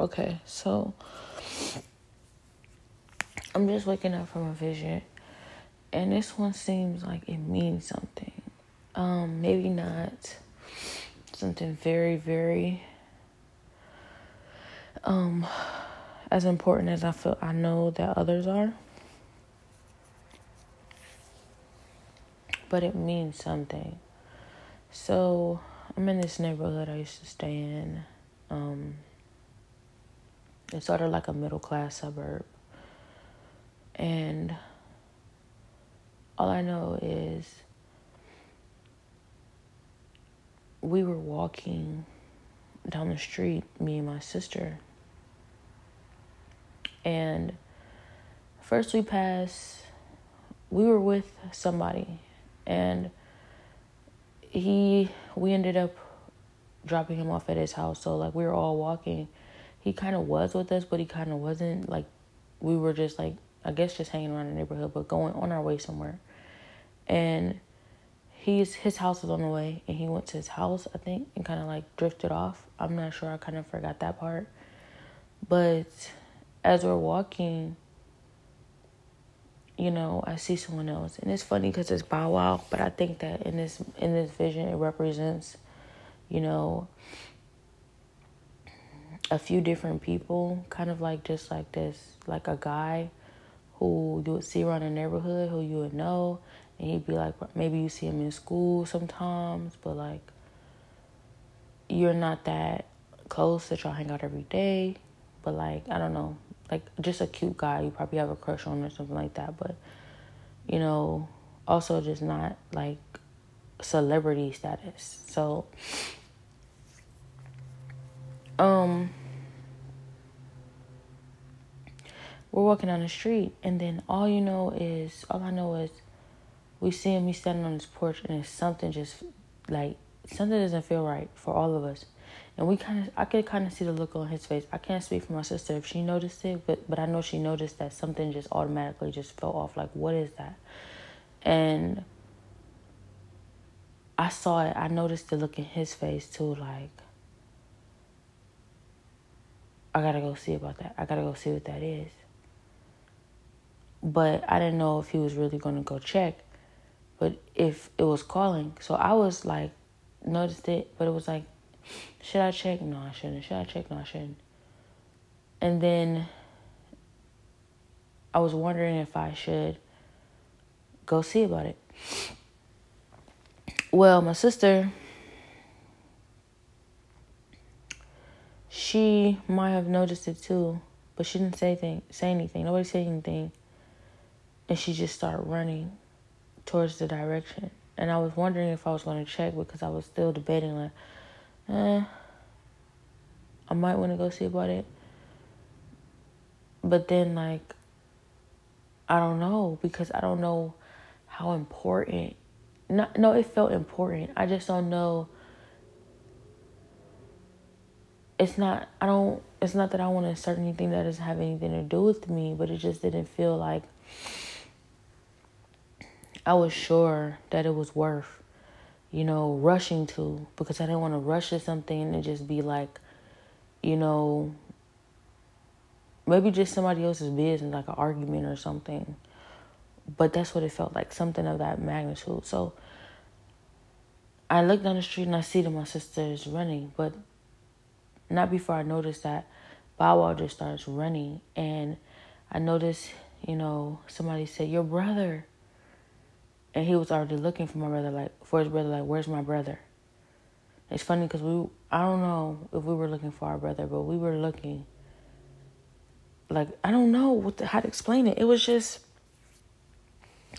Okay, so I'm just waking up from a vision, and this one seems like it means something. Um, maybe not something very, very um as important as I feel I know that others are. But it means something. So I'm in this neighborhood I used to stay in. Um, it's sort of like a middle class suburb. And all I know is we were walking down the street, me and my sister. And first we passed, we were with somebody, and he, we ended up dropping him off at his house. So, like, we were all walking. He kind of was with us, but he kind of wasn't. Like, we were just, like, I guess just hanging around the neighborhood, but going on our way somewhere. And he's his house was on the way and he went to his house i think and kind of like drifted off i'm not sure i kind of forgot that part but as we're walking you know i see someone else and it's funny because it's bow wow but i think that in this in this vision it represents you know a few different people kind of like just like this like a guy who you would see around the neighborhood who you would know and he'd be like, maybe you see him in school sometimes, but like, you're not that close that y'all hang out every day. But like, I don't know, like just a cute guy you probably have a crush on or something like that. But you know, also just not like celebrity status. So, um, we're walking down the street, and then all you know is all I know is we see him, he's standing on his porch, and something just like something doesn't feel right for all of us. And we kind of, I could kind of see the look on his face. I can't speak for my sister if she noticed it, but but I know she noticed that something just automatically just fell off. Like, what is that? And I saw it. I noticed the look in his face too. Like, I gotta go see about that. I gotta go see what that is. But I didn't know if he was really gonna go check but if it was calling, so I was like, noticed it, but it was like, should I check? No, I shouldn't. Should I check? No, I shouldn't. And then I was wondering if I should go see about it. Well, my sister, she might have noticed it too, but she didn't say anything. Say anything. Nobody said anything, and she just started running towards the direction. And I was wondering if I was going to check because I was still debating, like, eh, I might want to go see about it. But then, like, I don't know because I don't know how important. Not, no, it felt important. I just don't know. It's not, I don't, it's not that I want to insert anything that doesn't have anything to do with me, but it just didn't feel like I was sure that it was worth, you know, rushing to because I didn't want to rush to something and just be like, you know, maybe just somebody else's business, like an argument or something. But that's what it felt like, something of that magnitude. So I look down the street and I see that my sister is running, but not before I noticed that Bow Wow just starts running. And I noticed, you know, somebody said, Your brother and he was already looking for my brother, like for his brother, like where's my brother? It's funny because we, I don't know if we were looking for our brother, but we were looking. Like I don't know what the, how to explain it. It was just,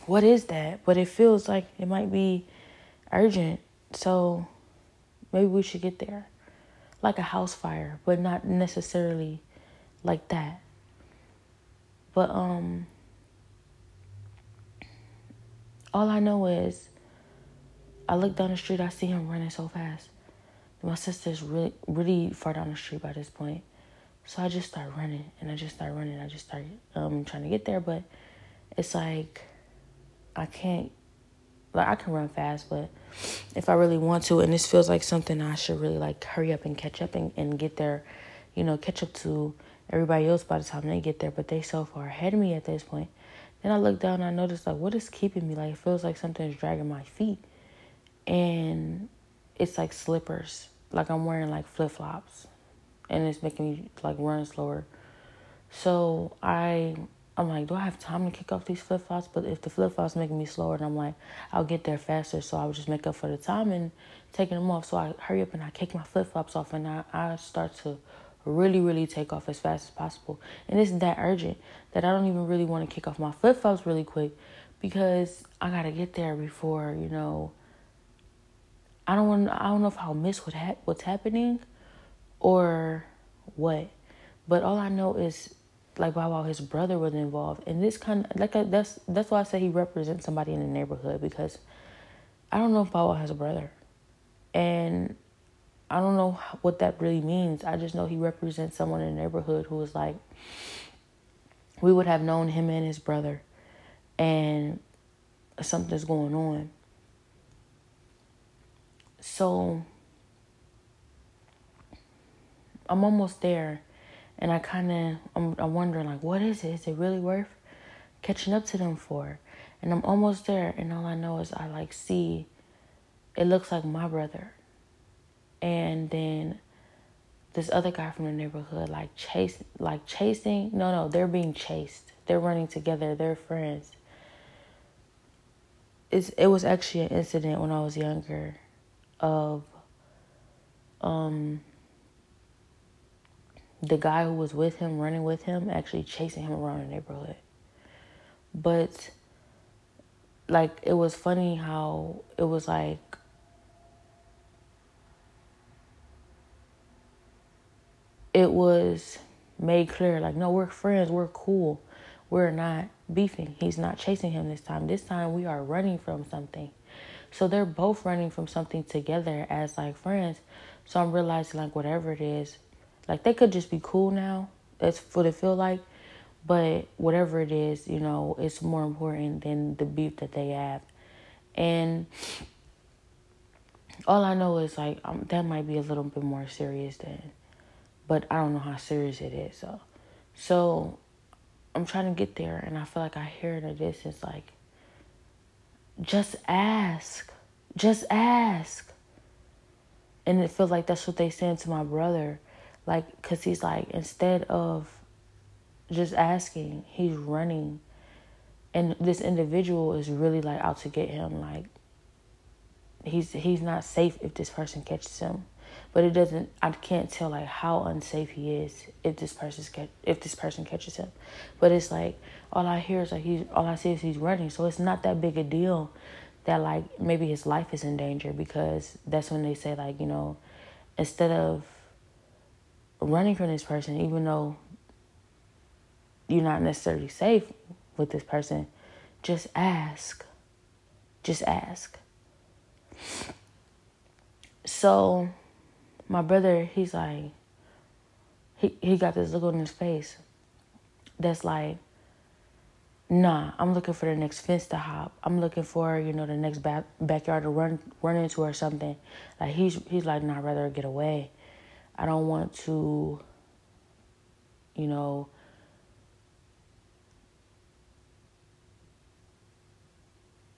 what is that? But it feels like it might be urgent, so maybe we should get there, like a house fire, but not necessarily like that. But um all I know is I look down the street, I see him running so fast. My sister's really, really far down the street by this point. So I just start running and I just start running. I just start um, trying to get there, but it's like I can't, like, I can run fast, but if I really want to, and this feels like something I should really like hurry up and catch up and, and get there you know, catch up to everybody else by the time they get there, but they so far ahead of me at this point. Then I look down and I notice like what is keeping me? Like it feels like something's dragging my feet. And it's like slippers. Like I'm wearing like flip flops. And it's making me like run slower. So I I'm like, do I have time to kick off these flip flops? But if the flip flops making me slower, and I'm like, I'll get there faster. So I would just make up for the time and taking them off. So I hurry up and I kick my flip flops off, and I, I start to really, really take off as fast as possible. And it's that urgent that I don't even really want to kick off my flip flops really quick because I gotta get there before you know. I don't want. I don't know if I'll miss what ha- what's happening, or what. But all I know is like Bow Wow, his brother was involved, and this kind of like uh, that's that's why I say he represents somebody in the neighborhood because I don't know if Bow Wow has a brother, and I don't know what that really means. I just know he represents someone in the neighborhood who was like we would have known him and his brother, and something's going on. So I'm almost there and I kind of I'm, I'm wondering like what is it? Is it really worth catching up to them for? And I'm almost there, and all I know is I like see it looks like my brother, and then this other guy from the neighborhood like chase like chasing. No, no, they're being chased. They're running together. They're friends. It's, it was actually an incident when I was younger of um the guy who was with him, running with him, actually chasing him around the neighborhood. But like it was funny how it was like it was made clear like no we're friends we're cool we're not beefing he's not chasing him this time this time we are running from something so they're both running from something together as like friends so i'm realizing like whatever it is like they could just be cool now. That's what it feel like. But whatever it is, you know, it's more important than the beef that they have. And all I know is like um, that might be a little bit more serious than, but I don't know how serious it is. So, so I'm trying to get there, and I feel like I hear in the distance like, just ask, just ask. And it feels like that's what they saying to my brother. Like, because he's like, instead of just asking, he's running. And this individual is really like out to get him. Like, he's he's not safe if this person catches him. But it doesn't. I can't tell like how unsafe he is if this person's catch if this person catches him. But it's like all I hear is like he's all I see is he's running. So it's not that big a deal that like maybe his life is in danger because that's when they say like you know instead of running from this person, even though you're not necessarily safe with this person, just ask. Just ask. So, my brother, he's like, he, he got this look on his face that's like, nah, I'm looking for the next fence to hop. I'm looking for, you know, the next back, backyard to run run into or something. Like he's he's like, nah, I'd rather get away. I don't want to, you know,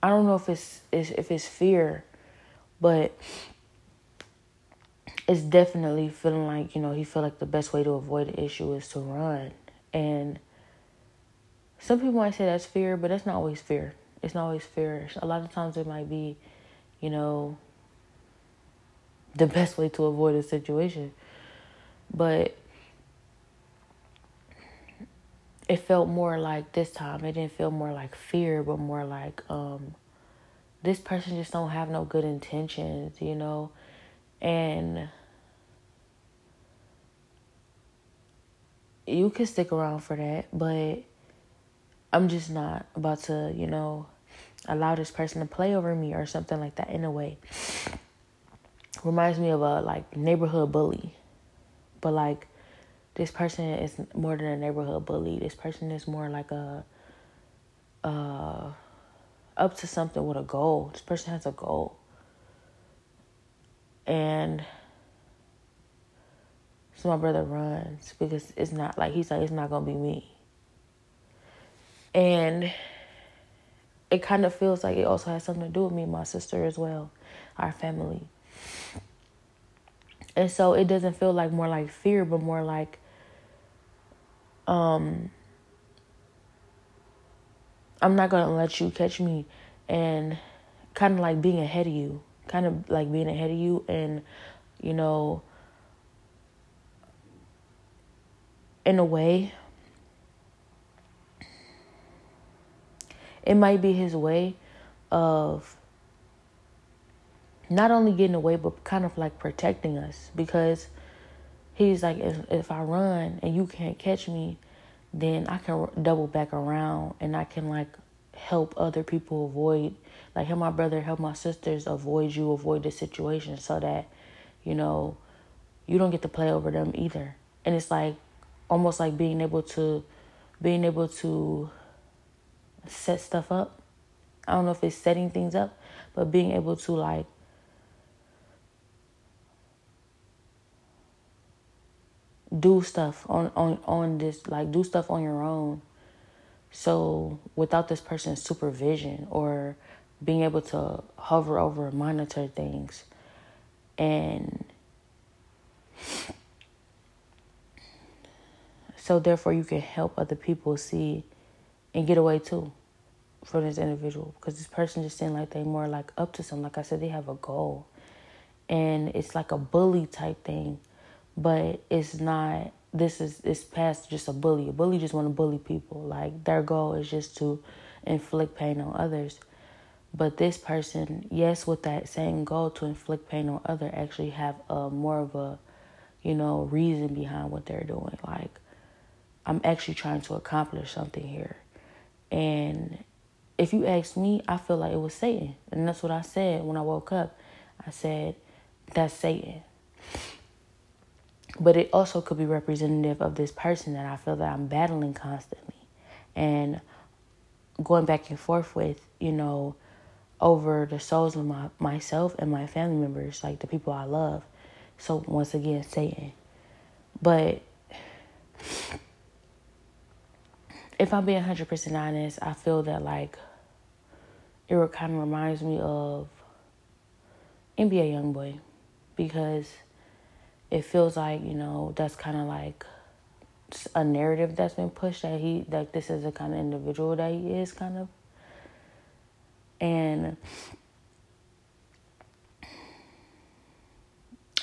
I don't know if it's, if it's fear, but it's definitely feeling like you know he felt like the best way to avoid the issue is to run, and some people might say that's fear, but that's not always fear. It's not always fear. A lot of times it might be, you know, the best way to avoid a situation. But it felt more like this time. It didn't feel more like fear, but more like um, this person just don't have no good intentions, you know, and you can stick around for that, but I'm just not about to, you know, allow this person to play over me or something like that in a way. Reminds me of a like neighborhood bully but like this person is more than a neighborhood bully. This person is more like a uh up to something with a goal. This person has a goal. And So my brother runs because it's not like he's like it's not gonna be me. And it kind of feels like it also has something to do with me and my sister as well, our family. And so it doesn't feel like more like fear, but more like um I'm not gonna let you catch me and kind of like being ahead of you. Kind of like being ahead of you and you know in a way it might be his way of not only getting away but kind of like protecting us because he's like if, if i run and you can't catch me then i can double back around and i can like help other people avoid like help my brother help my sisters avoid you avoid the situation so that you know you don't get to play over them either. And it's like almost like being able to being able to set stuff up. I don't know if it's setting things up but being able to like do stuff on on on this like do stuff on your own. So without this person's supervision or being able to hover over and monitor things. And so therefore you can help other people see and get away too from this individual. Because this person just seems like they more like up to something. Like i said they have a goal. And it's like a bully type thing. But it's not this is it's past just a bully. A bully just want to bully people. Like their goal is just to inflict pain on others but this person yes with that same goal to inflict pain on other actually have a more of a you know reason behind what they're doing. Like i'm actually trying to accomplish something here. And if you ask me i feel like it was satan. And that's what i said when i woke up. I said that's satan. But it also could be representative of this person that I feel that I'm battling constantly. And going back and forth with, you know, over the souls of my myself and my family members, like the people I love. So once again, Satan. But if I'm being 100% honest, I feel that like it kind of reminds me of NBA YoungBoy because it feels like you know that's kind of like a narrative that's been pushed that he like this is the kind of individual that he is kind of and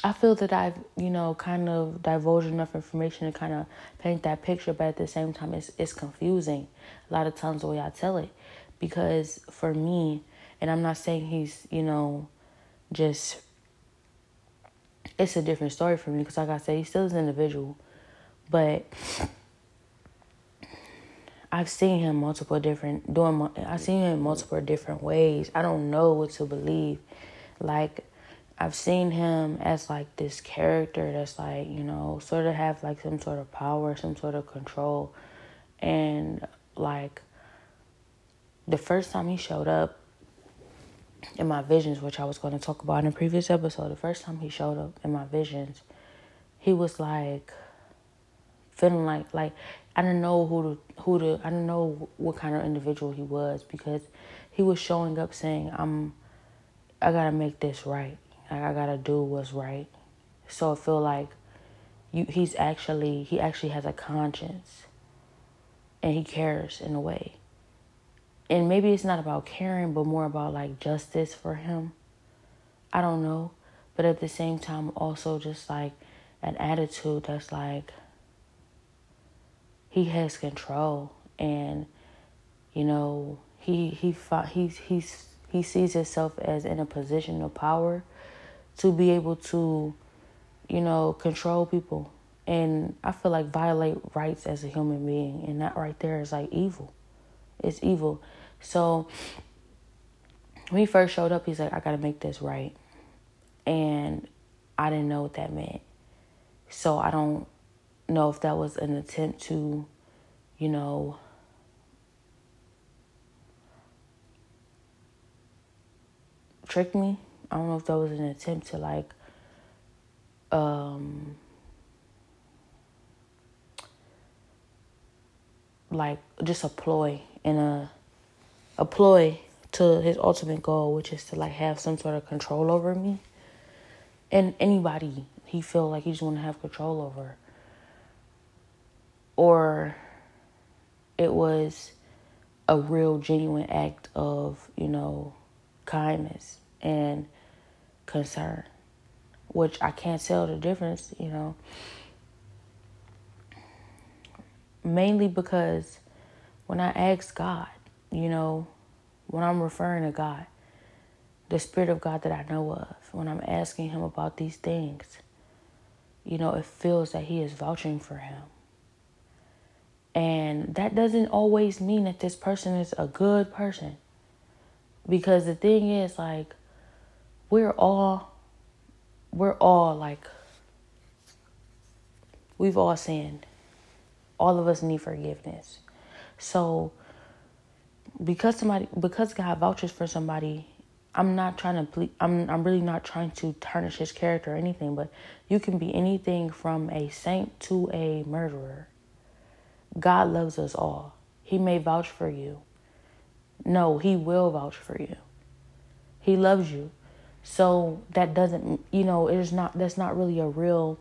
I feel that I've, you know, kind of divulged enough information to kind of paint that picture, but at the same time, it's it's confusing. A lot of times the way I tell it, because for me, and I'm not saying he's, you know, just it's a different story for me because, like I said, he still an individual, but I've seen him multiple different doing. I've seen him multiple different ways. I don't know what to believe. Like I've seen him as like this character that's like you know sort of have like some sort of power, some sort of control, and like the first time he showed up in my visions, which I was going to talk about in a previous episode, the first time he showed up in my visions, he was like feeling like like I didn't know who to who to I didn't know what kind of individual he was because he was showing up saying I'm I gotta make this right. I gotta do what's right. So I feel like you he's actually he actually has a conscience and he cares in a way and maybe it's not about caring, but more about like justice for him. I don't know. But at the same time, also just like an attitude that's like he has control and you know he he he's he's he sees himself as in a position of power to be able to you know control people and i feel like violate rights as a human being and that right there is like evil it's evil so when he first showed up, he's like, I gotta make this right. And I didn't know what that meant. So I don't know if that was an attempt to, you know, trick me. I don't know if that was an attempt to like um like just a ploy in a a ploy to his ultimate goal, which is to like have some sort of control over me and anybody he feel like he just want to have control over or it was a real genuine act of you know kindness and concern, which I can't tell the difference, you know. Mainly because when I ask God, you know, when I'm referring to God, the Spirit of God that I know of, when I'm asking Him about these things, you know, it feels that He is vouching for Him. And that doesn't always mean that this person is a good person. Because the thing is, like, we're all, we're all like, we've all sinned. All of us need forgiveness. So, because somebody, because God vouches for somebody, I'm not trying to ple- I'm I'm really not trying to tarnish his character or anything, but you can be anything from a saint to a murderer. God loves us all. He may vouch for you. No, he will vouch for you. He loves you. So that doesn't, you know, it is not that's not really a real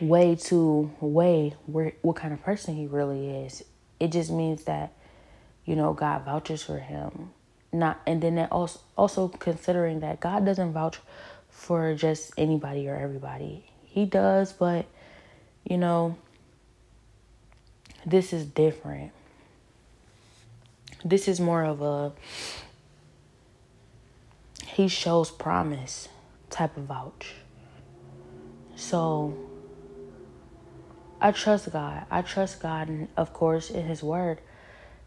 way to weigh where what kind of person he really is. It just means that you know God vouches for him not and then that also also considering that God doesn't vouch for just anybody or everybody. He does, but you know, this is different. This is more of a he shows promise type of vouch. So I trust God. I trust God, and of course, in His Word.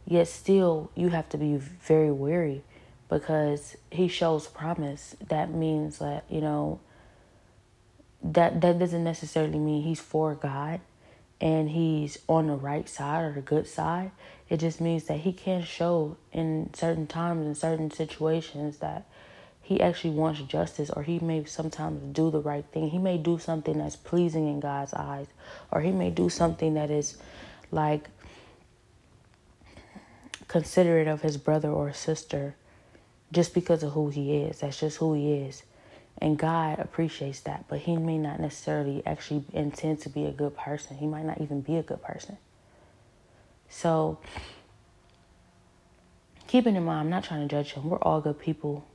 Yet still, you have to be very wary because he shows promise. That means that, you know, that that doesn't necessarily mean he's for God and he's on the right side or the good side. It just means that he can show in certain times in certain situations that he actually wants justice or he may sometimes do the right thing. He may do something that's pleasing in God's eyes or he may do something that is like considerate of his brother or sister just because of who he is. That's just who he is. And God appreciates that, but he may not necessarily actually intend to be a good person. He might not even be a good person. So, keeping in mind, I'm not trying to judge him. We're all good people.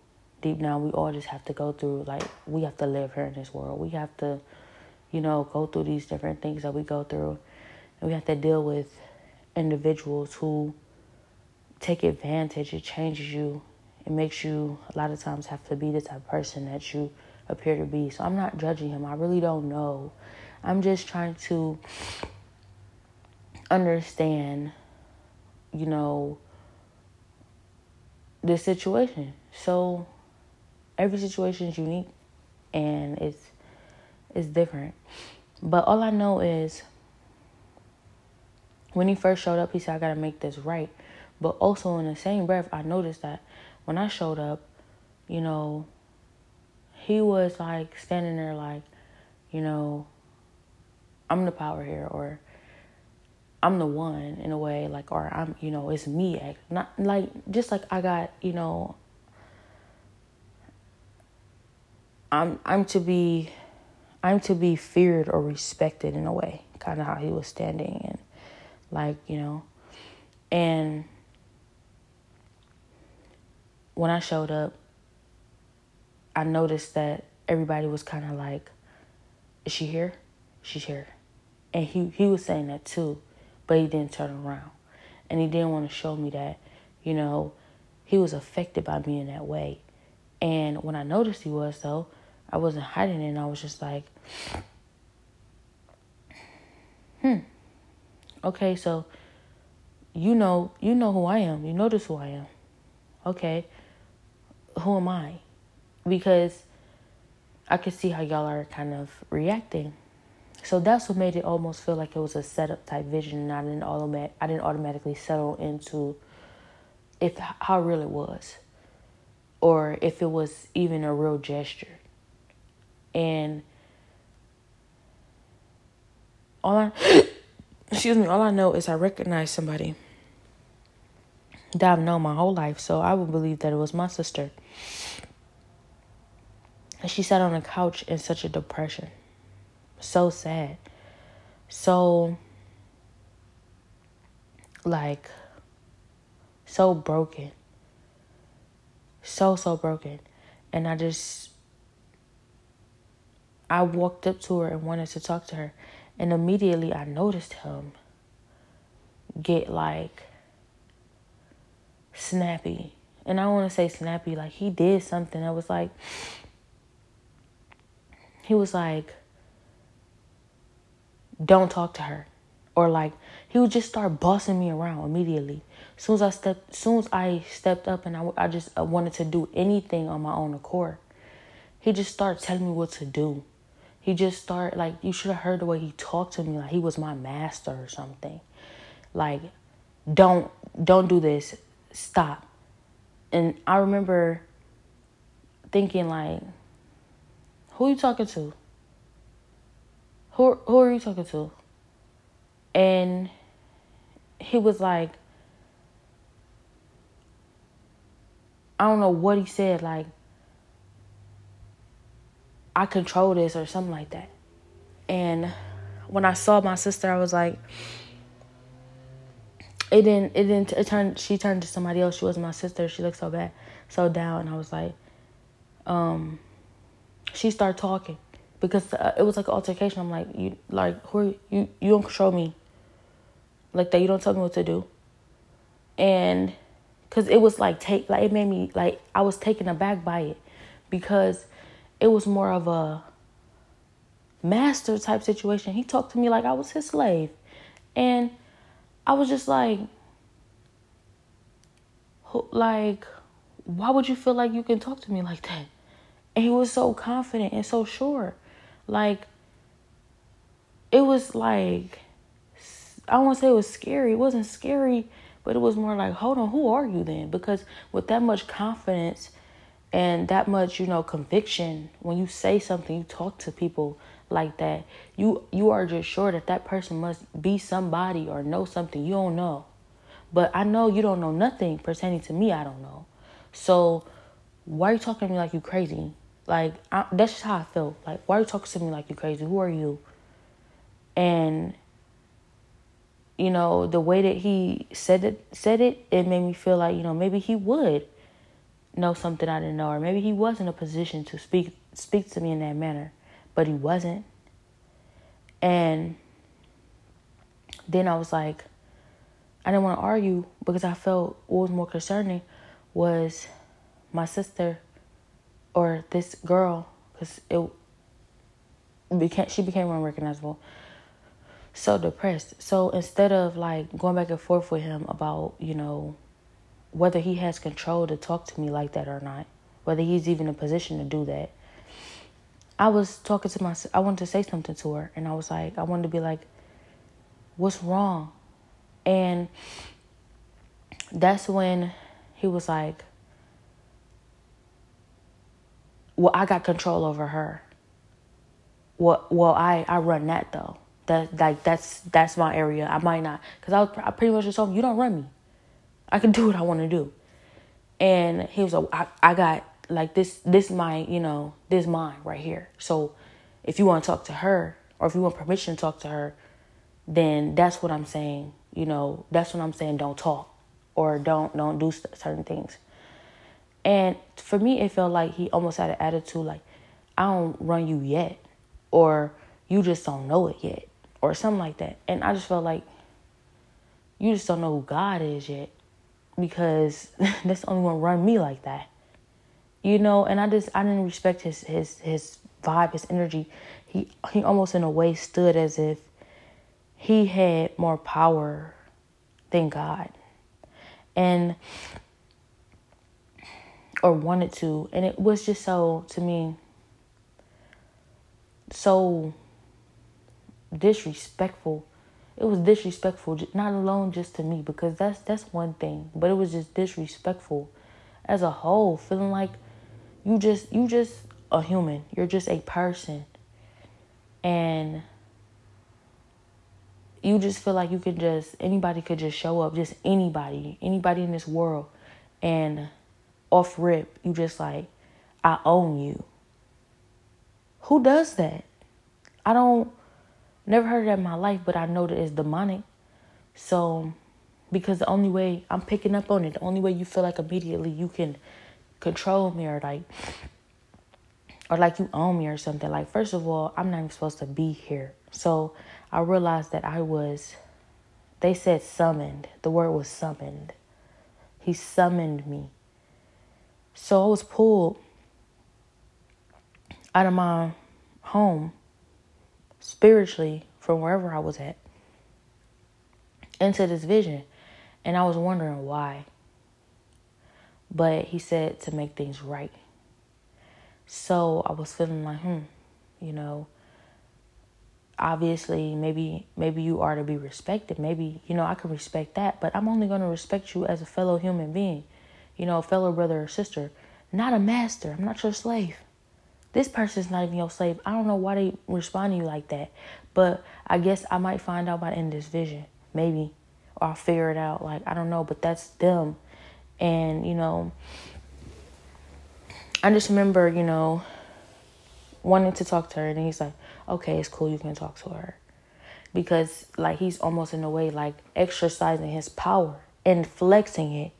Deep down, we all just have to go through, like, we have to live here in this world. We have to, you know, go through these different things that we go through. And we have to deal with individuals who take advantage. It changes you. It makes you a lot of times have to be the type of person that you appear to be. So I'm not judging him. I really don't know. I'm just trying to understand, you know, the situation. So every situation is unique and it's it's different. But all I know is when he first showed up, he said, I gotta make this right. But also in the same breath, I noticed that when I showed up, you know, he was like standing there like, you know, I'm the power here or I'm the one in a way, like or I'm you know, it's me not like just like I got, you know I'm I'm to be I'm to be feared or respected in a way, kind of how he was standing and like, you know. And when I showed up, I noticed that everybody was kind of like, "Is she here? She's here," and he he was saying that too, but he didn't turn around, and he didn't want to show me that, you know, he was affected by me in that way, and when I noticed he was though, I wasn't hiding it, and I was just like, "Hmm, okay, so." You know, you know who I am. You notice who I am. Okay who am I? Because I could see how y'all are kind of reacting. So that's what made it almost feel like it was a setup type vision, and I didn't automat I didn't automatically settle into if how real it was, or if it was even a real gesture. And all I excuse me, all I know is I recognize somebody that I've known my whole life. So I would believe that it was my sister. And she sat on the couch in such a depression. So sad. So, like, so broken. So, so broken. And I just, I walked up to her and wanted to talk to her. And immediately I noticed him get like snappy. And I want to say snappy, like he did something that was like, he was like, don't talk to her. Or like, he would just start bossing me around immediately. As soon as I stepped, soon as I stepped up and I, I just I wanted to do anything on my own accord, he just started telling me what to do. He just started like you should have heard the way he talked to me like he was my master or something. Like, don't don't do this stop. And I remember thinking like, who are you talking to? Who who are you talking to? And he was like, I don't know what he said, like, I control this or something like that. And when I saw my sister, I was like, it didn't it didn't it turned she turned to somebody else. She wasn't my sister. She looked so bad so down. I was like um she started talking because uh, it was like an altercation. I'm like you like who are you you don't control me. Like that you don't tell me what to do. And because it was like take like it made me like i was taken aback by it because it was more of a master type situation. He talked to me like i was his slave. And I was just like, like, why would you feel like you can talk to me like that? And he was so confident and so sure. Like, it was like, I to say it was scary. It wasn't scary, but it was more like, hold on, who are you then? Because with that much confidence and that much, you know, conviction, when you say something, you talk to people like that, you you are just sure that that person must be somebody or know something you don't know. But I know you don't know nothing pertaining to me. I don't know. So why are you talking to me like you crazy? Like I, that's just how I feel. Like why are you talking to me like you crazy? Who are you? And you know the way that he said it said it it made me feel like you know maybe he would know something I didn't know or maybe he was in a position to speak speak to me in that manner but he wasn't. And then I was like, I didn't want to argue because I felt what was more concerning was my sister or this girl because it became she became unrecognizable so depressed so instead of like going back and forth with him about you know whether he has control to talk to me like that or not whether he's even in a position to do that I was talking to my, I wanted to say something to her, and I was like, I wanted to be like, what's wrong? And that's when he was like, well, I got control over her. Well, well, I, I run that though. That like that's that's my area. I might not, cause I was I pretty much just told him you don't run me. I can do what I want to do. And he was like, I, I got like this this my you know this mine right here. So if you want to talk to her or if you want permission to talk to her then that's what i'm saying you know that's what i'm saying don't talk or don't don't do certain things. And for me it felt like he almost had an attitude like i don't run you yet or you just don't know it yet or something like that. And i just felt like you just don't know who god is yet because that's the only one run me like that you know and i just i didn't respect his his his vibe his energy. He he almost in a way stood as if he had more power than god. And or wanted to. And it was just so to me so disrespectful. It was disrespectful not alone just to me because that's that's one thing but it was just disrespectful as a whole feeling like you just you just a human. You're just a person. And you just feel like you could just anybody could just show up, just anybody, anybody in this world, and off rip, you just like, I own you. Who does that? I don't never heard that in my life, but I know that it's demonic. So because the only way I'm picking up on it, the only way you feel like immediately you can control me or like or like you own me or something. Like first of all, I'm not even supposed to be here. So I realized that I was they said summoned. The word was summoned. He summoned me. So I was pulled out of my home spiritually from wherever I was at into this vision. And I was wondering why. But he said to make things right. So I was feeling like, hmm, you know, obviously maybe maybe you are to be respected. Maybe, you know, I can respect that, but I'm only to respect you as a fellow human being. You know, a fellow brother or sister, not a master. I'm not your slave. This person's not even your slave. I don't know why they respond to you like that. But I guess I might find out by the end of this vision. Maybe. Or I'll figure it out. Like, I don't know. But that's them. And, you know, I just remember, you know, wanting to talk to her. And he's like, okay, it's cool. You can talk to her. Because, like, he's almost in a way, like, exercising his power and flexing it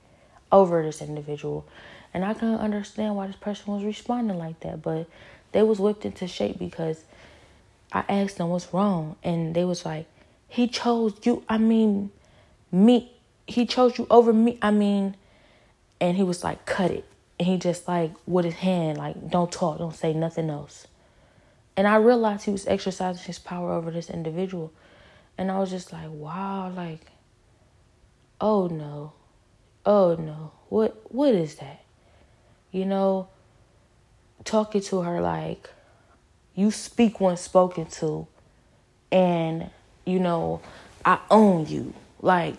over this individual. And I couldn't understand why this person was responding like that. But they was whipped into shape because I asked them what's wrong. And they was like, he chose you. I mean, me. He chose you over me. I mean, and he was like, cut it. And he just like, with his hand, like, don't talk, don't say nothing else. And I realized he was exercising his power over this individual. And I was just like, wow, like, oh no. Oh no. What what is that? You know, talking to her like you speak when spoken to and you know, I own you. Like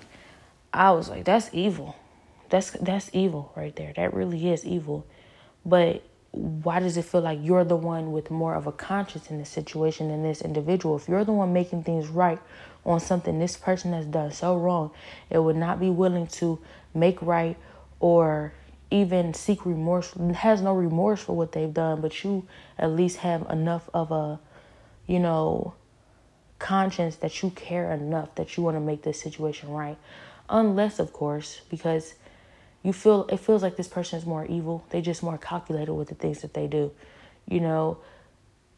I was like, that's evil. That's that's evil right there. That really is evil. But why does it feel like you're the one with more of a conscience in the situation than this individual? If you're the one making things right on something this person has done so wrong, it would not be willing to make right or even seek remorse, has no remorse for what they've done, but you at least have enough of a, you know, conscience that you care enough that you want to make this situation right. Unless, of course, because you feel it feels like this person is more evil. They just more calculated with the things that they do. You know,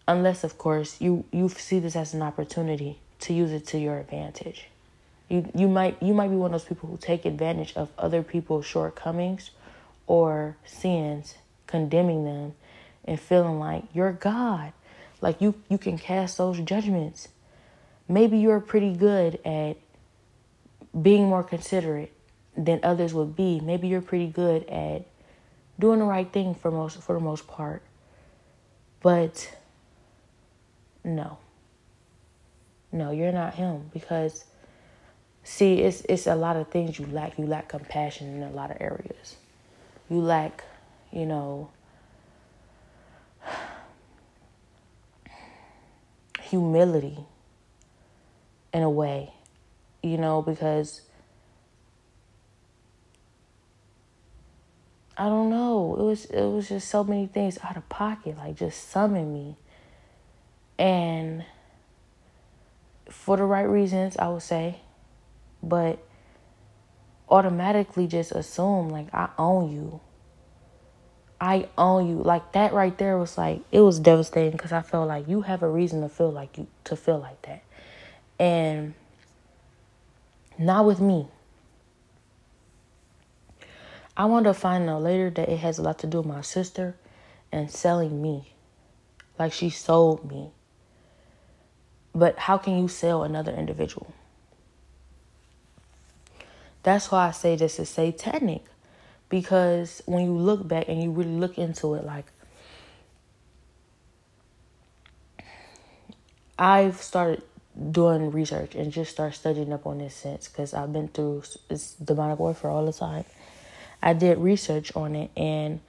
unless of course you you see this as an opportunity to use it to your advantage. You you might you might be one of those people who take advantage of other people's shortcomings or sins, condemning them and feeling like you're God. Like you you can cast those judgments. Maybe you're pretty good at being more considerate than others would be. Maybe you're pretty good at doing the right thing for most for the most part. But no. No, you're not him because see it's it's a lot of things you lack. You lack compassion in a lot of areas. You lack, you know, humility in a way. You know, because I don't know. It was it was just so many things out of pocket, like just summon me. And for the right reasons, I would say, but automatically just assume like I own you. I own you. Like that right there was like it was devastating because I felt like you have a reason to feel like you to feel like that. And not with me. I want to find out later that it has a lot to do with my sister and selling me. Like she sold me. But how can you sell another individual? That's why I say this is satanic. Because when you look back and you really look into it, like I've started doing research and just start studying up on this since because I've been through demonic warfare all the time. I did research on it and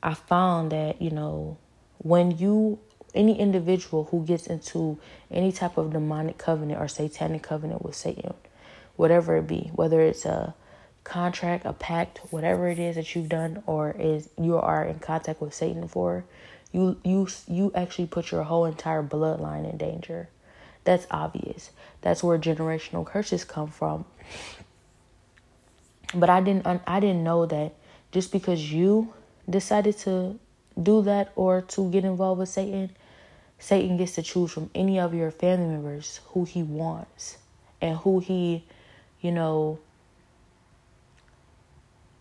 I found that, you know, when you any individual who gets into any type of demonic covenant or satanic covenant with Satan, whatever it be, whether it's a contract, a pact, whatever it is that you've done or is you are in contact with Satan for, you you you actually put your whole entire bloodline in danger. That's obvious. That's where generational curses come from. But I didn't I didn't know that just because you decided to do that or to get involved with Satan, Satan gets to choose from any of your family members who he wants and who he, you know,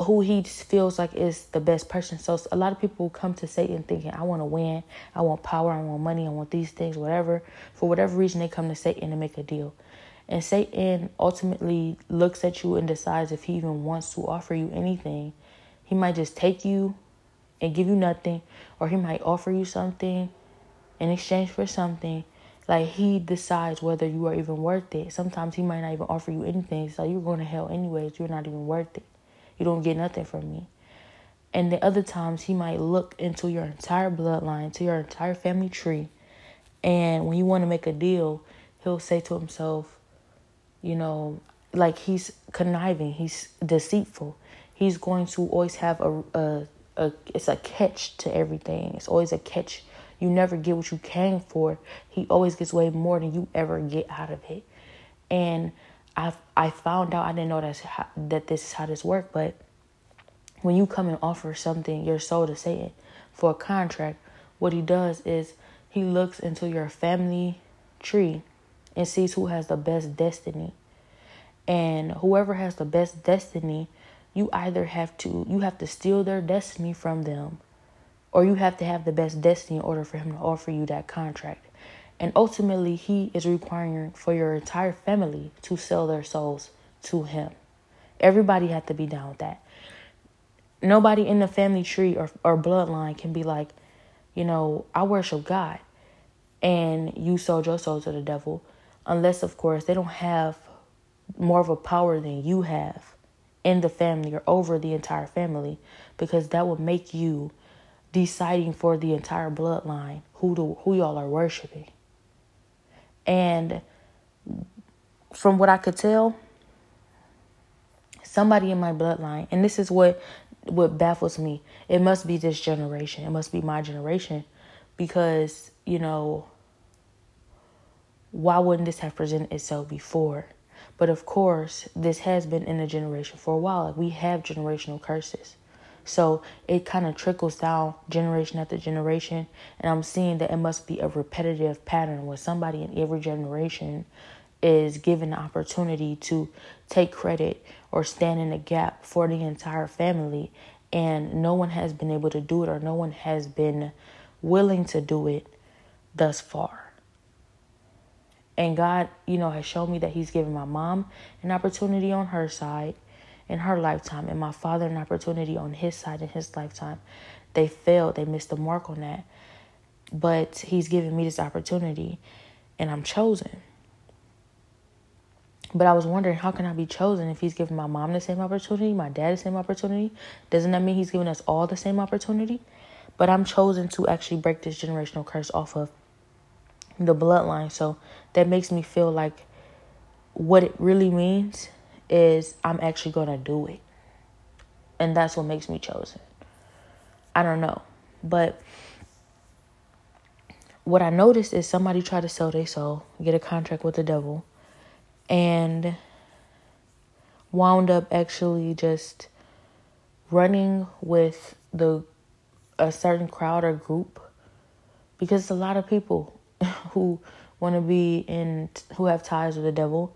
who he feels like is the best person. So a lot of people come to Satan thinking, I want to win, I want power, I want money, I want these things, whatever. For whatever reason, they come to Satan to make a deal. And Satan ultimately looks at you and decides if he even wants to offer you anything. He might just take you and give you nothing, or he might offer you something in exchange for something. Like he decides whether you are even worth it. Sometimes he might not even offer you anything. So you're going to hell anyways. You're not even worth it. You don't get nothing from me. And the other times he might look into your entire bloodline, to your entire family tree. And when you want to make a deal, he'll say to himself, you know, like he's conniving, he's deceitful. He's going to always have a, a, a it's a catch to everything. It's always a catch. You never get what you came for. He always gets way more than you ever get out of it. And I I found out I didn't know that's how, that this is how this worked, but when you come and offer something your soul to Satan for a contract, what he does is he looks into your family tree and sees who has the best destiny. And whoever has the best destiny, you either have to you have to steal their destiny from them or you have to have the best destiny in order for him to offer you that contract. And ultimately, he is requiring for your entire family to sell their souls to him. Everybody had to be down with that. Nobody in the family tree or, or bloodline can be like, you know, I worship God and you sold your soul to the devil unless of course they don't have more of a power than you have in the family or over the entire family because that would make you deciding for the entire bloodline who who y'all are worshiping. And from what I could tell, somebody in my bloodline, and this is what what baffles me. It must be this generation. It must be my generation because, you know, why wouldn't this have presented itself before? But of course, this has been in a generation for a while. Like we have generational curses. So it kind of trickles down generation after generation. And I'm seeing that it must be a repetitive pattern where somebody in every generation is given the opportunity to take credit or stand in the gap for the entire family. And no one has been able to do it or no one has been willing to do it thus far. And God, you know, has shown me that He's given my mom an opportunity on her side in her lifetime, and my father an opportunity on his side in his lifetime. They failed, they missed the mark on that. But He's given me this opportunity, and I'm chosen. But I was wondering, how can I be chosen if He's given my mom the same opportunity, my dad the same opportunity? Doesn't that mean He's giving us all the same opportunity? But I'm chosen to actually break this generational curse off of the bloodline. So that makes me feel like what it really means is I'm actually going to do it. And that's what makes me chosen. I don't know. But what I noticed is somebody tried to sell their soul, get a contract with the devil, and wound up actually just running with the a certain crowd or group because a lot of people who want to be in who have ties with the devil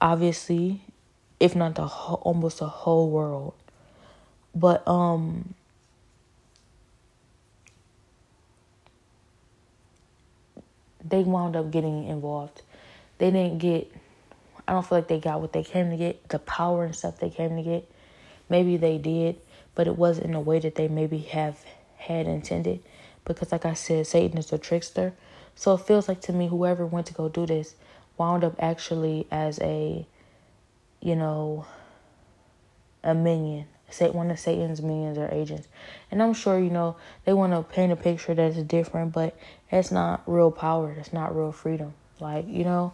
obviously if not the whole, almost the whole world. But um they wound up getting involved. They didn't get i don't feel like they got what they came to get the power and stuff they came to get. Maybe they did but it wasn't in a way that they maybe have had intended. Because like i said satan is a trickster so it feels like to me, whoever went to go do this wound up actually as a, you know, a minion one of Satan's minions or agents. And I'm sure, you know, they want to paint a picture that's different, but that's not real power. That's not real freedom. Like, you know,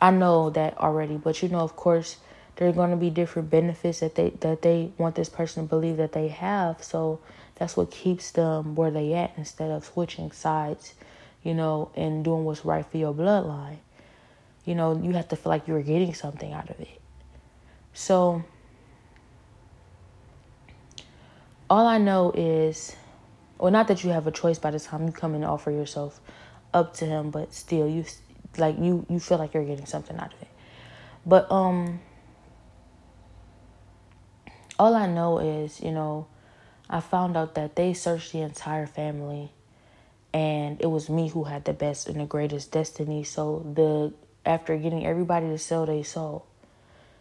I know that already, but you know, of course, there are going to be different benefits that they that they want this person to believe that they have. So that's what keeps them where they at instead of switching sides, you know, and doing what's right for your bloodline. You know, you have to feel like you're getting something out of it. So all I know is, well, not that you have a choice by the time you come and offer yourself up to him, but still, you like you you feel like you're getting something out of it. But um, all I know is, you know, I found out that they searched the entire family, and it was me who had the best and the greatest destiny. So the after getting everybody to sell their soul,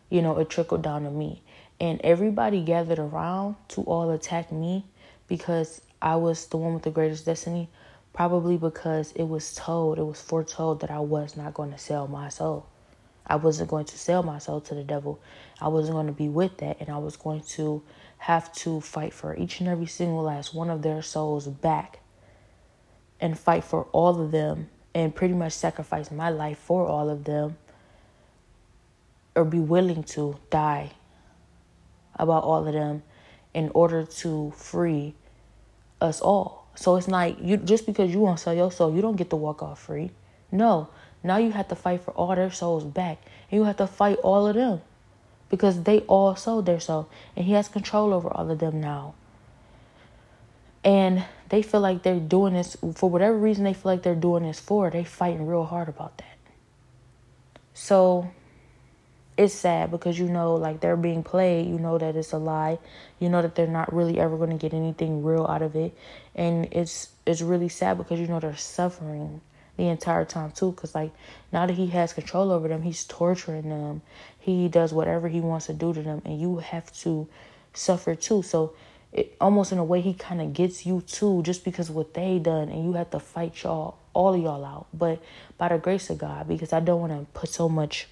you know, it trickled down to me and everybody gathered around to all attack me because I was the one with the greatest destiny, probably because it was told, it was foretold that I was not going to sell my soul. I wasn't going to sell my soul to the devil. I wasn't going to be with that, and I was going to have to fight for each and every single last one of their souls back and fight for all of them and pretty much sacrifice my life for all of them or be willing to die about all of them in order to free us all. So it's like you just because you won't sell your soul, you don't get to walk off free. No. Now you have to fight for all their souls back. And you have to fight all of them. Because they all sold their soul. And he has control over all of them now. And they feel like they're doing this for whatever reason they feel like they're doing this for, they fighting real hard about that. So it's sad because you know like they're being played you know that it's a lie you know that they're not really ever going to get anything real out of it and it's it's really sad because you know they're suffering the entire time too because like now that he has control over them he's torturing them he does whatever he wants to do to them and you have to suffer too so it almost in a way he kind of gets you too just because what they done and you have to fight y'all all of y'all out but by the grace of god because i don't want to put so much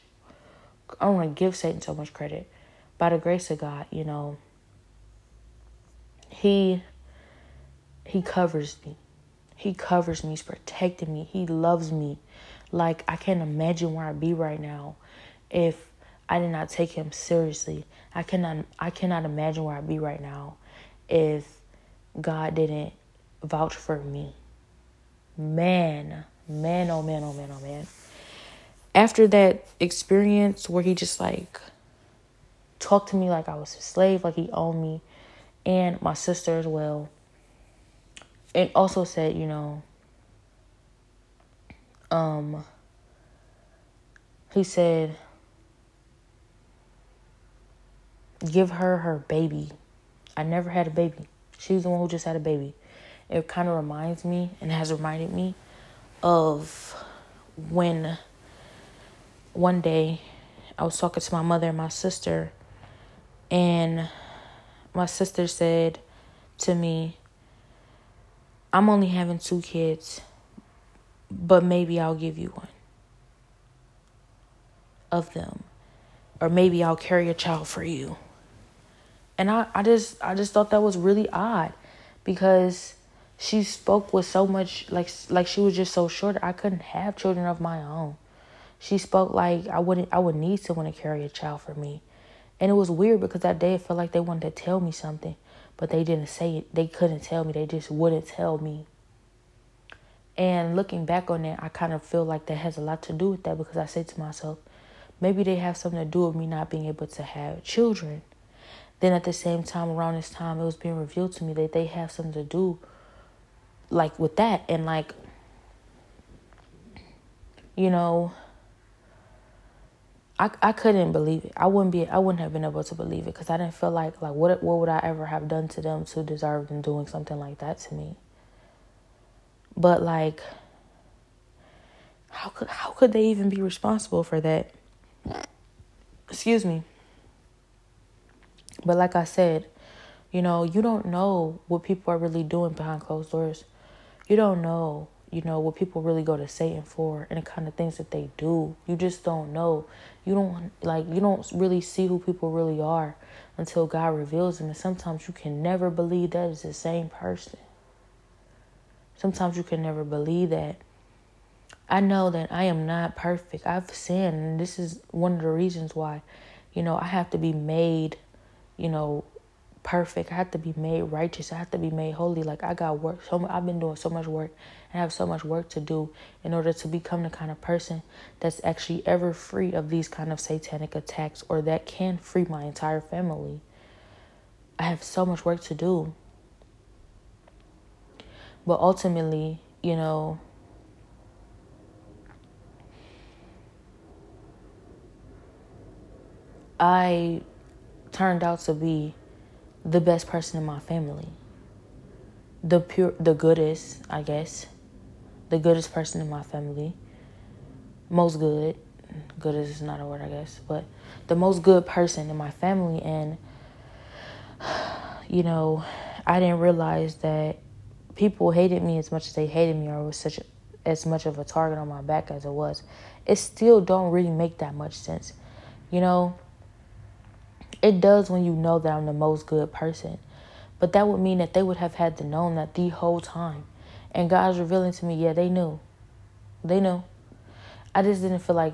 I don't want to give Satan so much credit. By the grace of God, you know, he he covers me. He covers me. He's protecting me. He loves me. Like I can't imagine where I'd be right now if I did not take him seriously. I cannot I cannot imagine where I'd be right now if God didn't vouch for me. Man, man, oh man, oh man, oh man after that experience where he just like talked to me like I was his slave, like he owned me, and my sister as well. And also said, you know, um, he said, give her her baby. I never had a baby. She's the one who just had a baby. It kind of reminds me and has reminded me of when one day I was talking to my mother and my sister, and my sister said to me, I'm only having two kids, but maybe I'll give you one of them. Or maybe I'll carry a child for you. And I, I just I just thought that was really odd because she spoke with so much like like she was just so short. I couldn't have children of my own. She spoke like I wouldn't I would need someone to carry a child for me. And it was weird because that day it felt like they wanted to tell me something, but they didn't say it. They couldn't tell me. They just wouldn't tell me. And looking back on it, I kind of feel like that has a lot to do with that because I said to myself, maybe they have something to do with me not being able to have children. Then at the same time, around this time, it was being revealed to me that they have something to do like with that. And like, you know, I, I couldn't believe it. I wouldn't be I wouldn't have been able to believe it because I didn't feel like like what what would I ever have done to them to deserve them doing something like that to me. But like how could how could they even be responsible for that? Excuse me. But like I said, you know, you don't know what people are really doing behind closed doors. You don't know. you know, what people really go to Satan for and the kind of things that they do. You just don't know. You don't like you don't really see who people really are until God reveals them. And sometimes you can never believe that is the same person. Sometimes you can never believe that. I know that I am not perfect. I've sinned, and this is one of the reasons why, you know, I have to be made, you know, perfect. I have to be made righteous. I have to be made holy. Like I got work. So I've been doing so much work and have so much work to do in order to become the kind of person that's actually ever free of these kind of satanic attacks or that can free my entire family. I have so much work to do. But ultimately, you know, I turned out to be the best person in my family. The pure the goodest, I guess. The goodest person in my family. Most good. Good is not a word, I guess, but the most good person in my family and you know, I didn't realize that people hated me as much as they hated me or was such as much of a target on my back as it was. It still don't really make that much sense. You know, it does when you know that I'm the most good person. But that would mean that they would have had to know that the whole time. And God's revealing to me, yeah, they knew. They knew. I just didn't feel like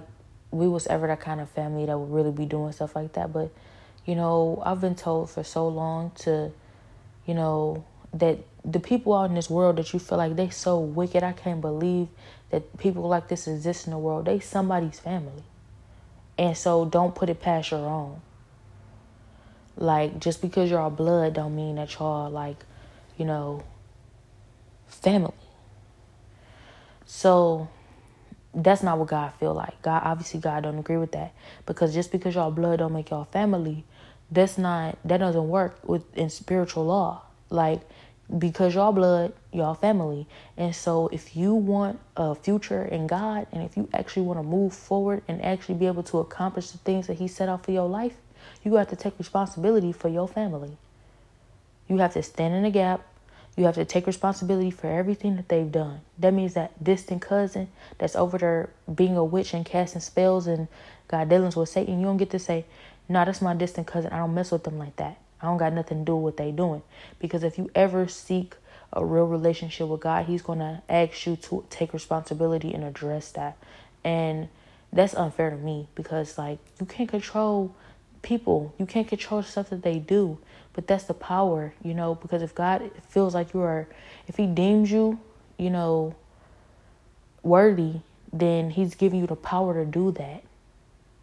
we was ever that kind of family that would really be doing stuff like that. But, you know, I've been told for so long to, you know, that the people out in this world that you feel like they so wicked, I can't believe that people like this exist in the world. They somebody's family. And so don't put it past your own. Like just because you're all blood don't mean that y'all like, you know, family. So that's not what God feel like. God obviously God don't agree with that because just because y'all blood don't make y'all family, that's not that doesn't work with in spiritual law. Like because y'all blood, y'all family. And so if you want a future in God and if you actually want to move forward and actually be able to accomplish the things that he set out for your life, you have to take responsibility for your family. You have to stand in the gap. You have to take responsibility for everything that they've done. That means that distant cousin that's over there being a witch and casting spells and God dealings with Satan, you don't get to say, no, nah, that's my distant cousin. I don't mess with them like that. I don't got nothing to do with what they doing. Because if you ever seek a real relationship with God, He's gonna ask you to take responsibility and address that. And that's unfair to me because like you can't control people. You can't control stuff that they do. But that's the power, you know, because if God feels like you are, if He deems you, you know, worthy, then He's giving you the power to do that.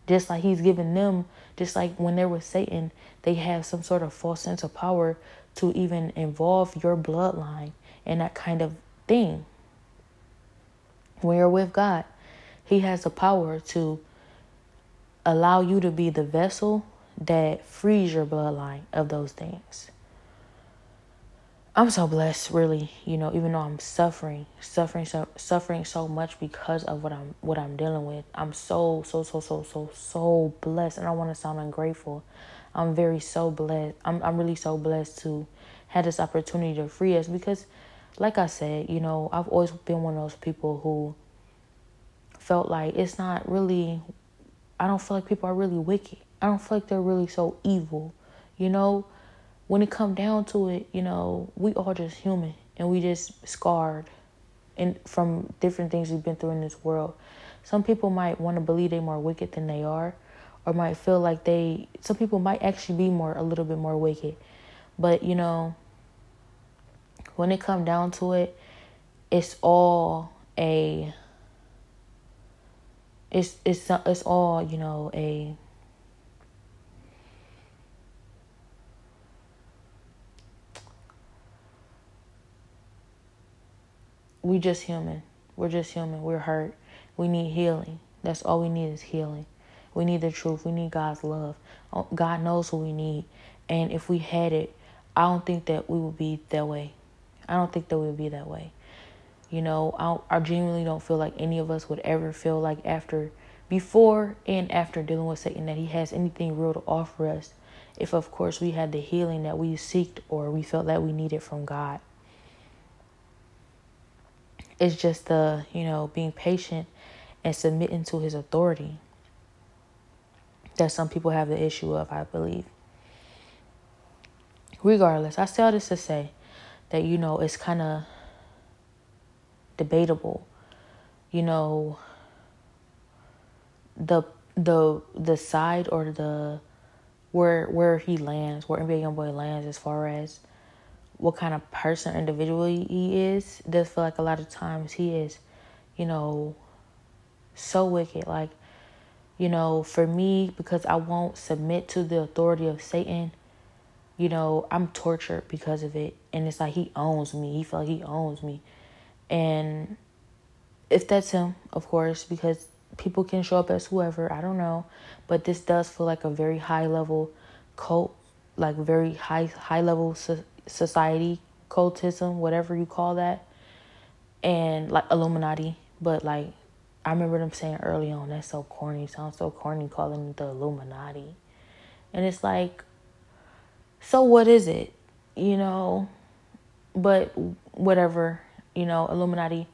Just like He's given them, just like when they were Satan, they have some sort of false sense of power to even involve your bloodline and that kind of thing. When you're with God, He has the power to allow you to be the vessel that frees your bloodline of those things. I'm so blessed, really. You know, even though I'm suffering, suffering, so, suffering so much because of what I'm what I'm dealing with. I'm so so so so so so blessed, and I want to sound ungrateful. I'm very so blessed. I'm I'm really so blessed to have this opportunity to free us because, like I said, you know, I've always been one of those people who felt like it's not really I don't feel like people are really wicked. I don't feel like they're really so evil. You know, when it come down to it, you know, we all just human and we just scarred and from different things we've been through in this world. Some people might want to believe they're more wicked than they are or might feel like they some people might actually be more a little bit more wicked. But, you know, when it come down to it, it's all a it's it's it's all you know a we just human. We're just human. We're hurt. We need healing. That's all we need is healing. We need the truth. We need god's love. Oh, god knows what we need. And if we had it i don't think that we would be that way. I don't think that we would be that way. You know, I, I genuinely don't feel like any of us would ever feel like after, before and after dealing with Satan, that he has anything real to offer us. If, of course, we had the healing that we seeked or we felt that we needed from God. It's just the, you know, being patient and submitting to his authority that some people have the issue of, I believe. Regardless, I say all this to say that, you know, it's kind of debatable. You know, the the the side or the where where he lands, where NBA YoungBoy lands as far as what kind of person or individual he is, does feel like a lot of times he is, you know, so wicked. Like, you know, for me, because I won't submit to the authority of Satan, you know, I'm tortured because of it. And it's like he owns me. He feel like he owns me. And if that's him, of course, because people can show up as whoever, I don't know. But this does feel like a very high level cult, like very high high level society cultism, whatever you call that. And like Illuminati, but like I remember them saying early on, that's so corny, sounds so corny calling it the Illuminati. And it's like, so what is it? You know, but whatever, you know, Illuminati.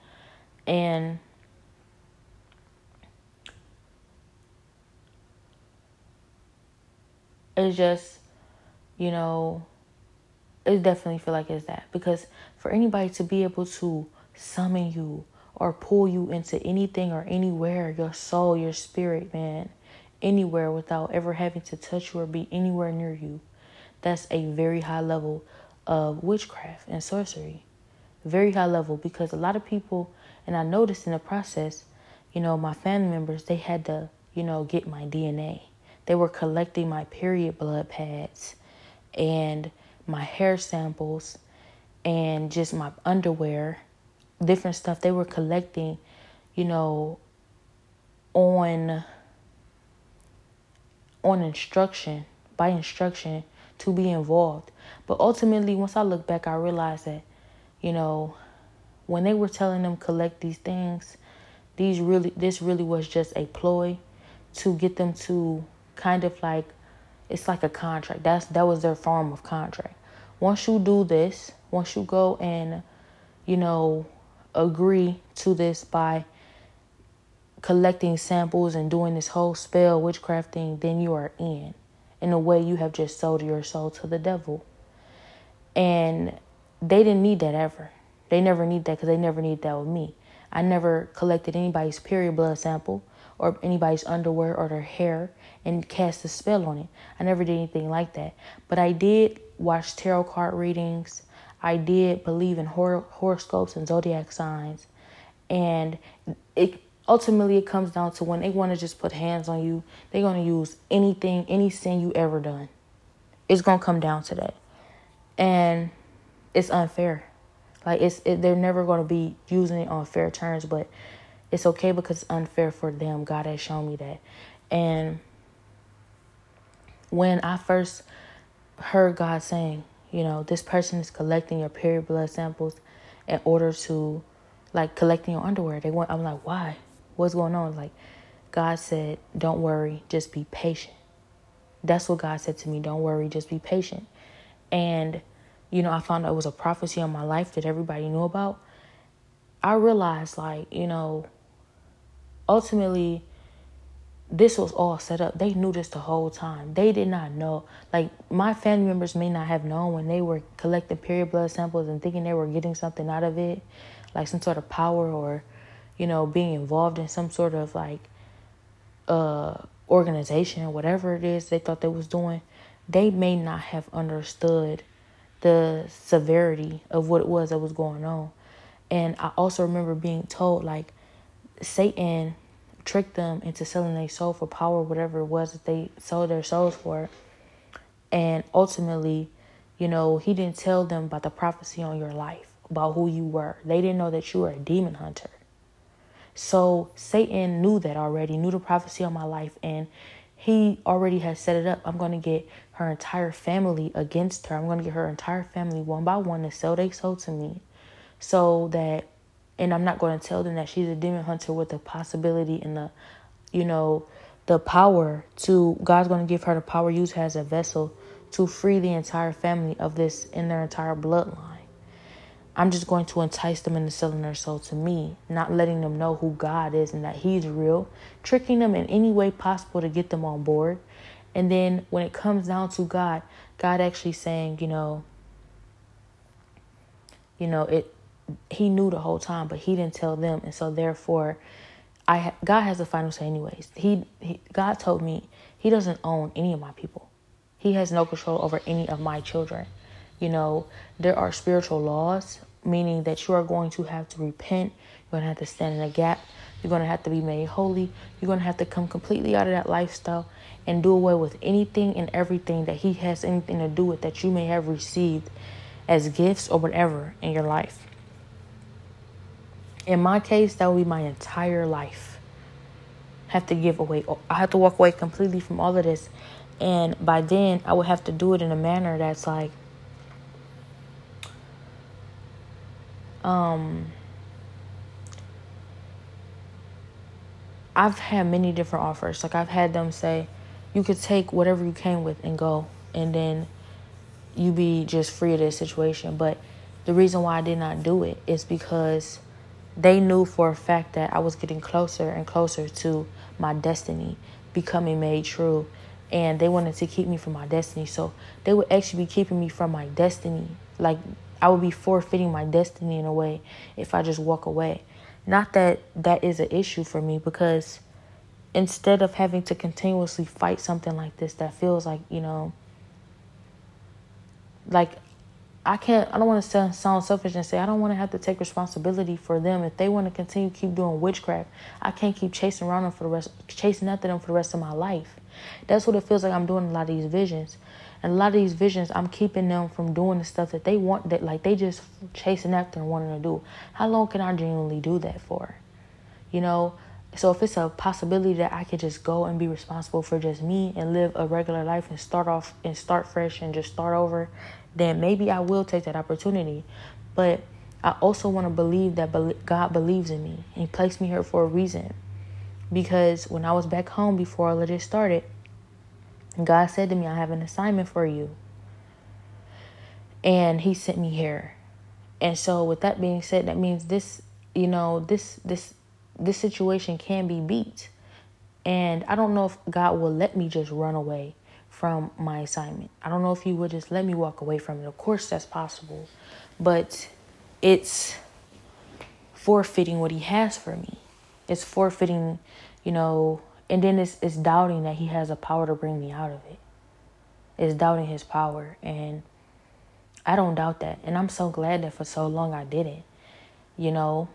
And it's just, you know, it definitely feel like it's that. Because for anybody to be able to summon you or pull you into anything or anywhere, your soul, your spirit, man, anywhere without ever having to touch you or be anywhere near you. That's a very high level of witchcraft and sorcery. Very high level because a lot of people, and I noticed in the process, you know, my family members, they had to, you know, get my DNA. They were collecting my period blood pads and my hair samples and just my underwear different stuff they were collecting, you know, on on instruction, by instruction to be involved. But ultimately, once I look back, I realized that, you know, when they were telling them collect these things, these really this really was just a ploy to get them to kind of like it's like a contract. That's that was their form of contract. Once you do this, once you go and you know agree to this by collecting samples and doing this whole spell witchcraft thing, then you are in. In a way, you have just sold your soul to the devil. And they didn't need that ever. They never need that because they never need that with me. I never collected anybody's period blood sample or anybody's underwear or their hair and cast a spell on it. I never did anything like that. But I did watch tarot card readings. I did believe in hor- horoscopes and zodiac signs, and it ultimately it comes down to when they want to just put hands on you, they're gonna use anything, any sin you ever done. It's gonna come down to that, and it's unfair. Like it's it, they're never gonna be using it on fair terms, but it's okay because it's unfair for them. God has shown me that, and when I first heard God saying, you know, this person is collecting your period blood samples in order to like collecting your underwear. They want I'm like, why? What's going on? Like God said, Don't worry, just be patient. That's what God said to me. Don't worry, just be patient. And, you know, I found out it was a prophecy on my life that everybody knew about. I realized like, you know, ultimately this was all set up. They knew this the whole time. They did not know. Like my family members may not have known when they were collecting period blood samples and thinking they were getting something out of it, like some sort of power or, you know, being involved in some sort of like uh organization, or whatever it is they thought they was doing. They may not have understood the severity of what it was that was going on. And I also remember being told like Satan trick them into selling their soul for power, whatever it was that they sold their souls for. And ultimately, you know, he didn't tell them about the prophecy on your life, about who you were. They didn't know that you were a demon hunter. So Satan knew that already, knew the prophecy on my life, and he already had set it up. I'm going to get her entire family against her. I'm going to get her entire family one by one to sell their soul to me so that and I'm not going to tell them that she's a demon hunter with the possibility and the, you know, the power to God's going to give her the power use as a vessel to free the entire family of this in their entire bloodline. I'm just going to entice them into selling their soul to me, not letting them know who God is and that He's real, tricking them in any way possible to get them on board. And then when it comes down to God, God actually saying, you know, you know, it he knew the whole time, but he didn't tell them, and so therefore, I God has the final say anyways. He, he God told me he doesn't own any of my people. He has no control over any of my children. You know, there are spiritual laws, meaning that you are going to have to repent. You're going to have to stand in a gap. You're going to have to be made holy. You're going to have to come completely out of that lifestyle and do away with anything and everything that He has anything to do with that you may have received as gifts or whatever in your life. In my case, that would be my entire life. have to give away. I have to walk away completely from all of this, and by then I would have to do it in a manner that's like, um. I've had many different offers. Like I've had them say, you could take whatever you came with and go, and then you be just free of this situation. But the reason why I did not do it is because they knew for a fact that I was getting closer and closer to my destiny becoming made true. And they wanted to keep me from my destiny. So they would actually be keeping me from my destiny. Like I would be forfeiting my destiny in a way if I just walk away. Not that that is an issue for me because instead of having to continuously fight something like this that feels like, you know, like I can't I don't want to sound, selfish and say I don't want to have to take responsibility for them if they want to continue keep doing witchcraft. I can't keep chasing around them for the rest chasing after them for the rest of my life. That's what it feels like I'm doing a lot of these visions. And a lot of these visions I'm keeping them from doing the stuff that they want that like they just chasing after and wanting to do. How long can I genuinely do that for? You know, so if it's a possibility that I could just go and be responsible for just me and live a regular life and start off and start fresh and just start over, then maybe I will take that opportunity. But I also want to believe that God believes in me and He placed me here for a reason. Because when I was back home before all of this started, God said to me, I have an assignment for you. And He sent me here. And so with that being said, that means this, you know, this this this situation can be beat. And I don't know if God will let me just run away from my assignment. I don't know if you would just let me walk away from it. Of course, that's possible. But it's forfeiting what He has for me. It's forfeiting, you know, and then it's, it's doubting that He has a power to bring me out of it. It's doubting His power. And I don't doubt that. And I'm so glad that for so long I didn't. You know,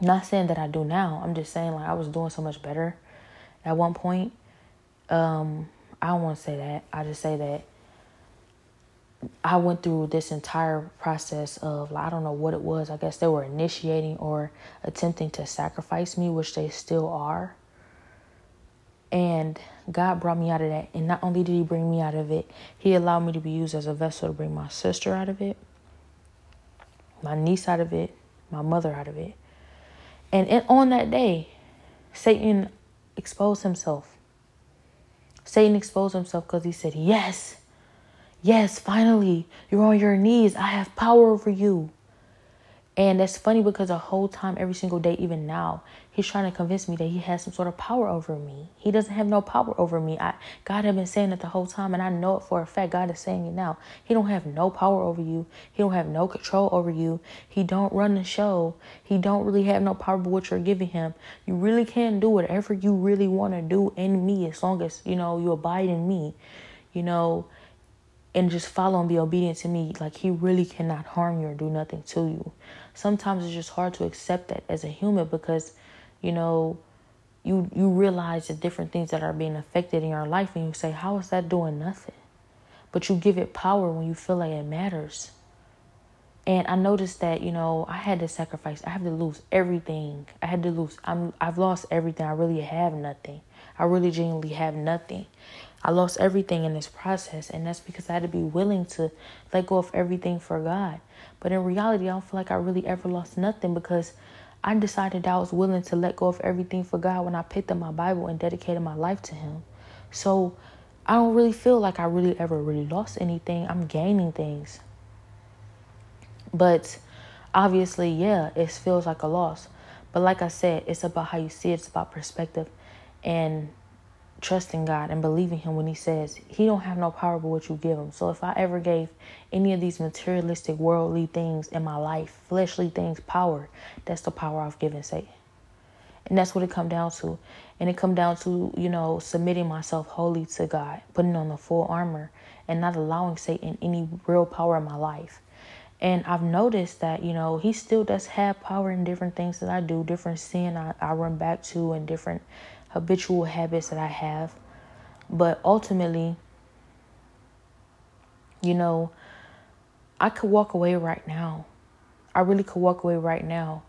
not saying that I do now. I'm just saying like I was doing so much better at one point. Um, I don't want to say that. I just say that I went through this entire process of I don't know what it was. I guess they were initiating or attempting to sacrifice me, which they still are. And God brought me out of that. And not only did He bring me out of it, He allowed me to be used as a vessel to bring my sister out of it, my niece out of it, my mother out of it. And on that day, Satan exposed himself. Satan exposed himself because he said, Yes, yes, finally, you're on your knees. I have power over you. And that's funny because the whole time, every single day, even now, he's trying to convince me that he has some sort of power over me. He doesn't have no power over me. I God have been saying it the whole time, and I know it for a fact. God is saying it now. He don't have no power over you. He don't have no control over you. He don't run the show. He don't really have no power over what you're giving him. You really can do whatever you really want to do in me, as long as you know you abide in me. You know, and just follow and be obedient to me. Like he really cannot harm you or do nothing to you sometimes it's just hard to accept that as a human because, you know, you you realize the different things that are being affected in your life and you say, How is that doing nothing? But you give it power when you feel like it matters. And I noticed that, you know, I had to sacrifice. I have to lose everything. I had to lose. I'm I've lost everything. I really have nothing. I really genuinely have nothing. I lost everything in this process, and that's because I had to be willing to let go of everything for God. But in reality, I don't feel like I really ever lost nothing because I decided I was willing to let go of everything for God when I picked up my Bible and dedicated my life to Him. So I don't really feel like I really ever really lost anything. I'm gaining things. But obviously, yeah, it feels like a loss. But like I said, it's about how you see it, it's about perspective and trusting God and believing him when he says he don't have no power but what you give him. So if I ever gave any of these materialistic worldly things in my life, fleshly things power, that's the power I've given Satan. And that's what it come down to. And it come down to, you know, submitting myself wholly to God, putting on the full armor and not allowing Satan any real power in my life. And I've noticed that, you know, he still does have power in different things that I do, different sin I, I run back to and different habitual habits that I have. But ultimately, you know, I could walk away right now. I really could walk away right now,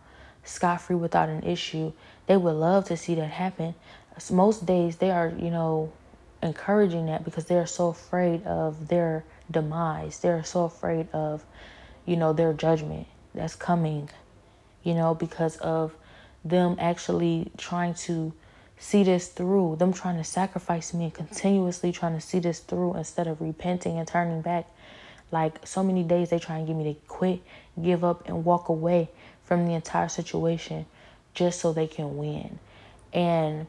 scot free without an issue. They would love to see that happen. Most days they are, you know, encouraging that because they're so afraid of their demise. They're so afraid of, you know, their judgment that's coming, you know, because of them actually trying to see this through, them trying to sacrifice me and continuously trying to see this through instead of repenting and turning back. Like so many days they try and get me to quit, give up, and walk away from the entire situation just so they can win. And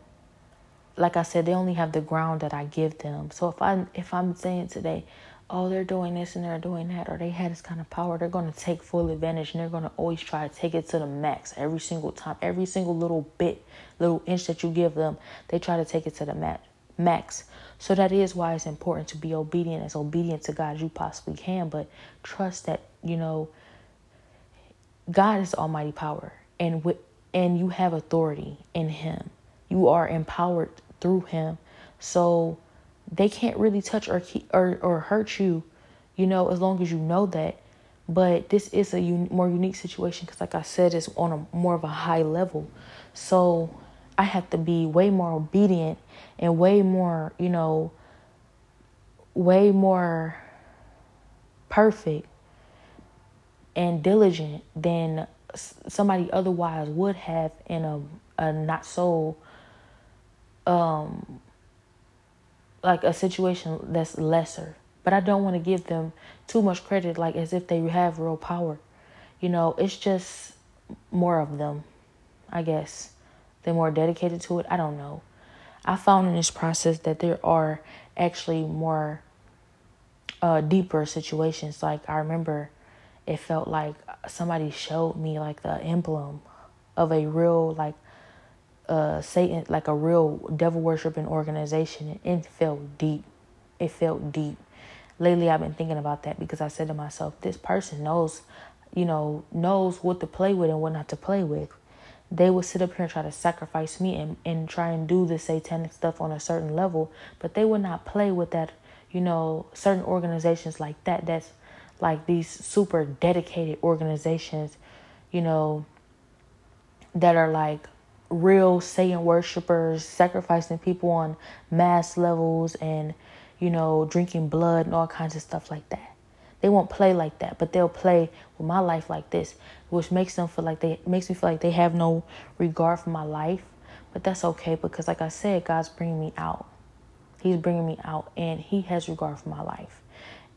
like I said, they only have the ground that I give them. So if I if I'm saying today, oh, they're doing this and they're doing that, or they had this kind of power, they're going to take full advantage and they're going to always try to take it to the max every single time, every single little bit, little inch that you give them, they try to take it to the max. So that is why it's important to be obedient, as obedient to God as you possibly can, but trust that, you know, God is almighty power and with, and you have authority in him. You are empowered through him. So they can't really touch or keep, or or hurt you, you know, as long as you know that. But this is a un- more unique situation because, like I said, it's on a more of a high level. So I have to be way more obedient and way more, you know, way more perfect and diligent than somebody otherwise would have in a, a not so um like a situation that's lesser. But I don't want to give them too much credit, like as if they have real power. You know, it's just more of them, I guess. They're more dedicated to it. I don't know. I found in this process that there are actually more uh, deeper situations. Like I remember it felt like somebody showed me like the emblem of a real like uh, Satan, like a real devil worshiping organization, and it felt deep. It felt deep. Lately, I've been thinking about that because I said to myself, this person knows, you know, knows what to play with and what not to play with. They would sit up here and try to sacrifice me and, and try and do the satanic stuff on a certain level, but they would not play with that, you know, certain organizations like that. That's like these super dedicated organizations, you know, that are like real Satan worshippers sacrificing people on mass levels and, you know, drinking blood and all kinds of stuff like that. They won't play like that, but they'll play with my life like this, which makes them feel like they makes me feel like they have no regard for my life. But that's okay because, like I said, God's bringing me out. He's bringing me out, and He has regard for my life.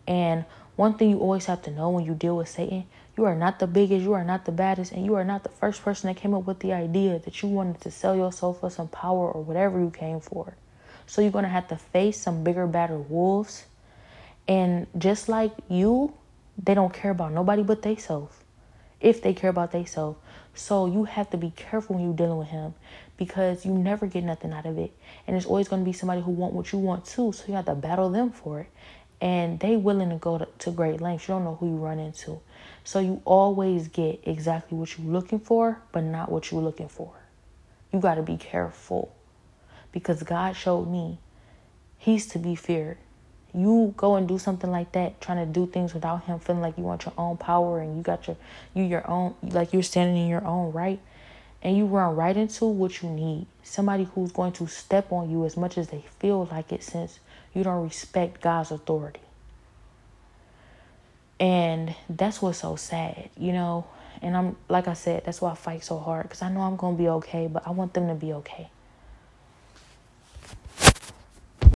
And one thing you always have to know when you deal with Satan, you are not the biggest, you are not the baddest, and you are not the first person that came up with the idea that you wanted to sell yourself for some power or whatever you came for. So you're going to have to face some bigger, badder wolves. And just like you, they don't care about nobody but themselves. If they care about themselves. So you have to be careful when you're dealing with him because you never get nothing out of it. And there's always going to be somebody who want what you want too. So you have to battle them for it and they willing to go to, to great lengths. You don't know who you run into. So you always get exactly what you're looking for, but not what you're looking for. You got to be careful because God showed me He's to be feared. You go and do something like that, trying to do things without Him, feeling like you want your own power and you got your you your own like you're standing in your own right, and you run right into what you need. Somebody who's going to step on you as much as they feel like it, since you don't respect God's authority. And that's what's so sad, you know. And I'm like I said, that's why I fight so hard because I know I'm gonna be okay, but I want them to be okay.